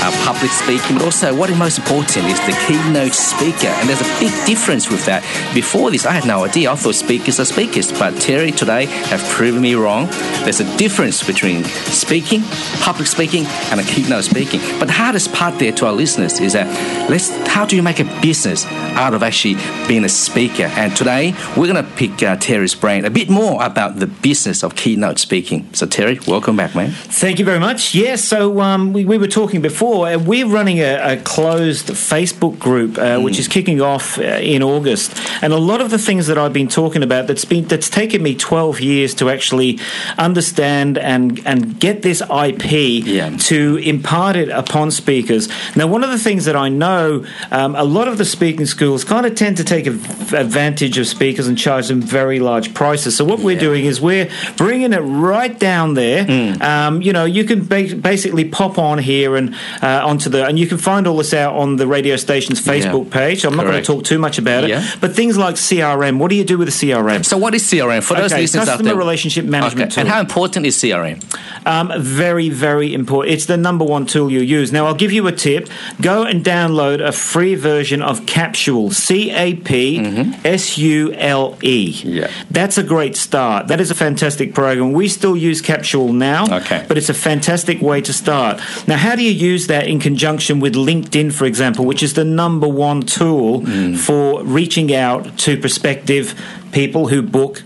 uh, public speaking, but also what is most important is the keynote speaker. And there's a big difference with that. Before this, I had no idea. I thought speakers are speakers, but Terry today have proven me wrong. There's a difference between speaking, public speaking, and a keynote speaking. But the hardest part there to our listeners is that let's how do you make a business out of actually being a speaker? And today we're going to pick uh, Terry's brain a bit more about the business of keynote speaking. So Terry, welcome back, man. Thank you very much. Yes, so um, we, we, were talking before. We're running a, a, closed Facebook group, uh, mm. which is kicking off uh, in August, and a lot of the things that I've been talking about that's been that's taken me twelve years to actually understand and and get this IP yeah. to impart it upon speakers. Now, one of the things that I know, um, a lot of the speaking schools kind of tend to take advantage of speakers and charge them very large prices. So what yeah. we're doing is we're bringing it right down there. Mm. Um, you know, you can ba- basically pop on here and uh, onto the, and you can find all this out on the radio station's Facebook yeah. page. So I'm Correct. not going to talk too much about it. But things like CRM, what do you do with a CRM? So what is CRM for those okay, listeners customer out there? relationship management okay. And how important is CRM? Um, very, very important. It's the number one tool you use. Now, I'll give you a tip. Go and download a free version of Capsule. C A P S U L E. Yeah. That's a great start. That is a fantastic program. We still use Capsule now, okay. but it's a fantastic way to start. Now, how do you use that in conjunction with LinkedIn, for example, which is the number one tool mm. for reaching out to prospective people who book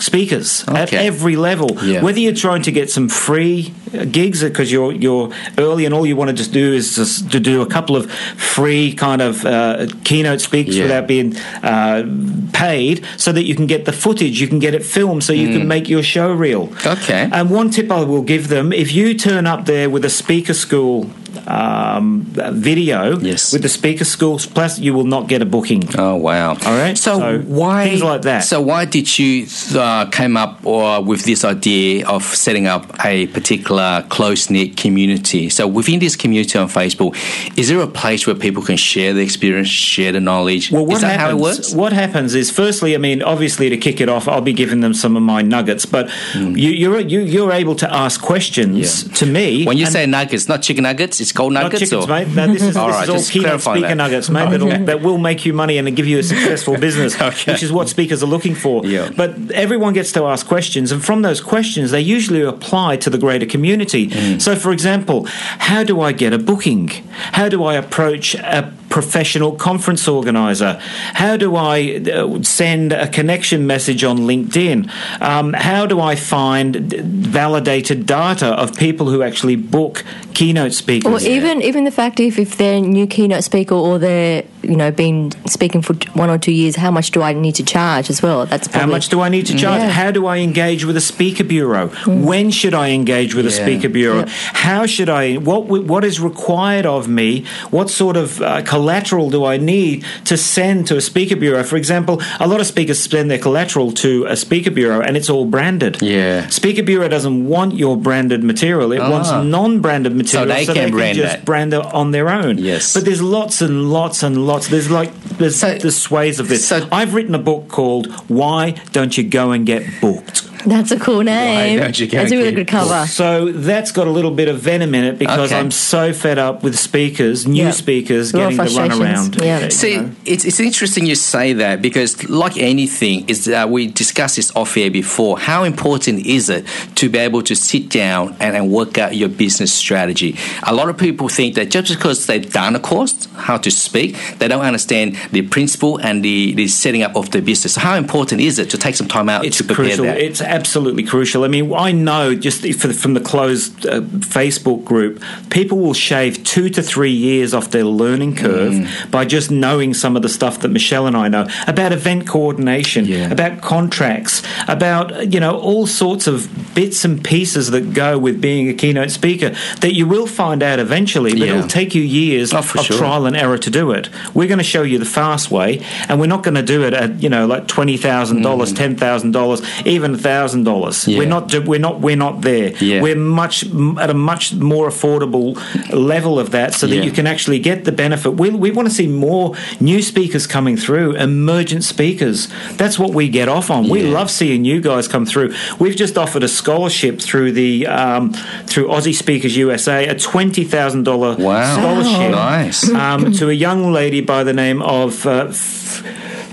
speakers okay. at every level. Yeah. Whether you're trying to get some free uh, gigs because you're you're early and all you want to just do is just to do a couple of free kind of uh, keynote speaks yeah. without being uh, paid, so that you can get the footage, you can get it filmed, so you mm. can make your show real. Okay. And one tip I will give them: if you turn up there with a speaker school um, video yes. with the speaker schools plus you will not get a booking. Oh wow. All right? So, so why things like that. so why did you uh, came up or with this idea of setting up a particular close-knit community? So within this community on facebook is there a place where people can share the experience share the knowledge? Well what is that happens, how it works? what happens is firstly i mean obviously to kick it off i'll be giving them some of my nuggets but mm. you, you're, you, are you are able to ask questions yeah. to me when you say nuggets not chicken nuggets it's gold nuggets? Not chickens, or? mate. No, this is, all, this right, is all keynote speaker that. nuggets, mate, okay. that will make you money and give you a successful business, okay. which is what speakers are looking for. Yeah. But everyone gets to ask questions, and from those questions, they usually apply to the greater community. Mm. So, for example, how do I get a booking? How do I approach a professional conference organizer? How do I uh, send a connection message on LinkedIn? Um, how do I find validated data of people who actually book keynote speakers? Or even even the fact if, if they're new keynote speaker or they're you know been speaking for one or two years, how much do I need to charge as well? That's probably, how much do I need to charge? Yeah. How do I engage with a speaker bureau? Mm. When should I engage with yeah. a speaker bureau? Yep. How should I? What what is required of me? What sort of uh, collateral do I need to send to a speaker bureau? For example, a lot of speakers send their collateral to a speaker bureau, and it's all branded. Yeah, speaker bureau doesn't want your branded material; it ah. wants non-branded material, so they, so can, they brand just it. brand it on their own. Yes, but there's lots and lots and lots. There's like there's, so, there's sways of this. So, I've written a book called "Why Don't You Go and Get Booked." That's a cool name. That's a really good cover. So that's got a little bit of venom in it because okay. I'm so fed up with speakers, new yep. speakers, getting the run around. Yeah. See, know. it's, it's interesting you say that because, like anything, is uh, we discussed this off air before. How important is it to be able to sit down and, and work out your business strategy? A lot of people think that just because they've done a course, how to speak, they don't understand the principle and the, the setting up of the business. So How important is it to take some time out it's to prepare crucial. that? It's absolutely crucial. I mean, I know just from the closed uh, Facebook group, people will shave two to three years off their learning curve mm. by just knowing some of the stuff that Michelle and I know about event coordination, yeah. about contracts, about you know all sorts of bits and pieces that go with being a keynote speaker that you will find out eventually, but yeah. it'll take you years oh, of sure. trial and error to do it. We're going to show you the fast way, and we're not going to do it at you know like twenty thousand dollars, mm. ten thousand dollars, even thousand thousand dollars. We're not we're not we're not there. Yeah. We're much at a much more affordable level of that, so that Yeah. you can actually get the benefit. We we want to see more new speakers coming through, emergent speakers. That's what we get off on. We love seeing you guys come through. We've just offered a scholarship through the um, through Aussie Speakers USA, a twenty thousand dollar Wow. scholarship Nice. um, to a young lady by the name of. Uh, f-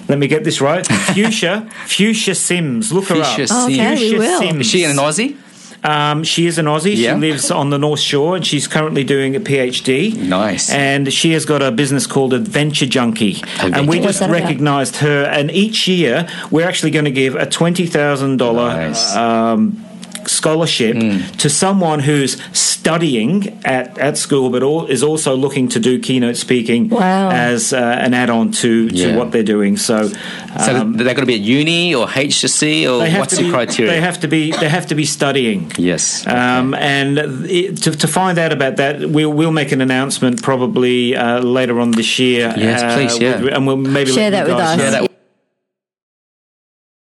let me get this right. Fuchsia, Fuchsia Sims. Look her Fuchsia up. Okay, we will. Sims. Is she an Aussie? Um, she is an Aussie. Yeah. She lives on the North Shore, and she's currently doing a PhD. Nice. And she has got a business called Adventure Junkie, and we just What's that about? recognised her. And each year, we're actually going to give a twenty thousand Nice. Um, scholarship to someone who's studying at, at school, but all, is also looking to do keynote speaking Wow. as uh, an add-on to, to Yeah. what they're doing. So. So um, they're going to be at uni or HSC or what's the be, criteria? They have to be. They have to be studying. yes. Um, and it, to, to find out about that, we'll, we'll make an announcement probably uh, later on this year. Yes, uh, please, yeah. with- and we'll maybe Share that with us. know. Yeah, that